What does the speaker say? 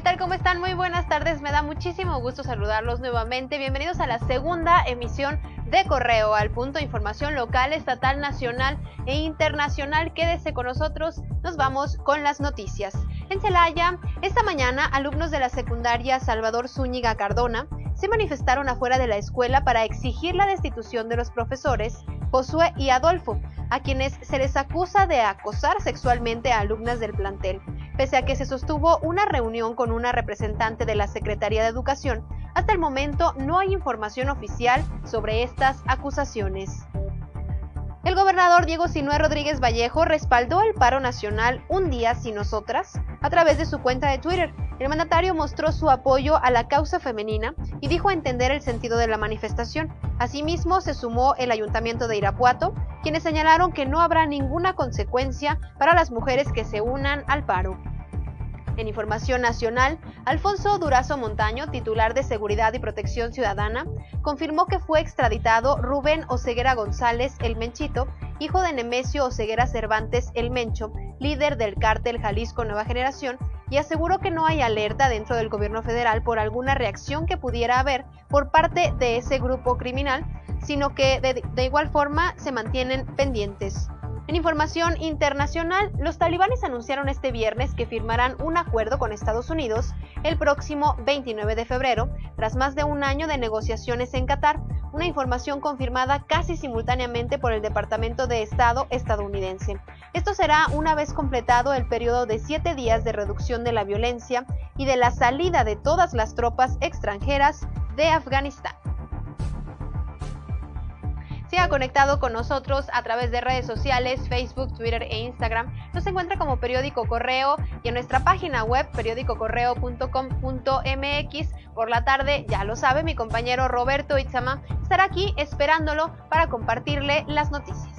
tal? ¿Cómo están? Muy buenas tardes. Me da muchísimo gusto saludarlos nuevamente. Bienvenidos a la segunda emisión de Correo al Punto, información local, estatal, nacional e internacional. Quédese con nosotros. Nos vamos con las noticias. En Celaya, esta mañana, alumnos de la secundaria Salvador Zúñiga Cardona se manifestaron afuera de la escuela para exigir la destitución de los profesores Josué y Adolfo, a quienes se les acusa de acosar sexualmente a alumnas del plantel. Pese a que se sostuvo una reunión con una representante de la Secretaría de Educación, hasta el momento no hay información oficial sobre estas acusaciones. El gobernador Diego Sinué Rodríguez Vallejo respaldó el paro nacional Un día sin nosotras a través de su cuenta de Twitter. El mandatario mostró su apoyo a la causa femenina y dijo entender el sentido de la manifestación. Asimismo, se sumó el ayuntamiento de Irapuato, quienes señalaron que no habrá ninguna consecuencia para las mujeres que se unan al paro. En información nacional, Alfonso Durazo Montaño, titular de Seguridad y Protección Ciudadana, confirmó que fue extraditado Rubén Oseguera González el Menchito, hijo de Nemesio Oseguera Cervantes el Mencho, líder del cártel Jalisco Nueva Generación, y aseguró que no hay alerta dentro del gobierno federal por alguna reacción que pudiera haber por parte de ese grupo criminal, sino que de, de igual forma se mantienen pendientes. En información internacional, los talibanes anunciaron este viernes que firmarán un acuerdo con Estados Unidos el próximo 29 de febrero, tras más de un año de negociaciones en Qatar, una información confirmada casi simultáneamente por el Departamento de Estado estadounidense. Esto será una vez completado el periodo de siete días de reducción de la violencia y de la salida de todas las tropas extranjeras de Afganistán. Siga conectado con nosotros a través de redes sociales, Facebook, Twitter e Instagram. Nos encuentra como Periódico Correo y en nuestra página web periódicocorreo.com.mx. Por la tarde, ya lo sabe, mi compañero Roberto Itzama estará aquí esperándolo para compartirle las noticias.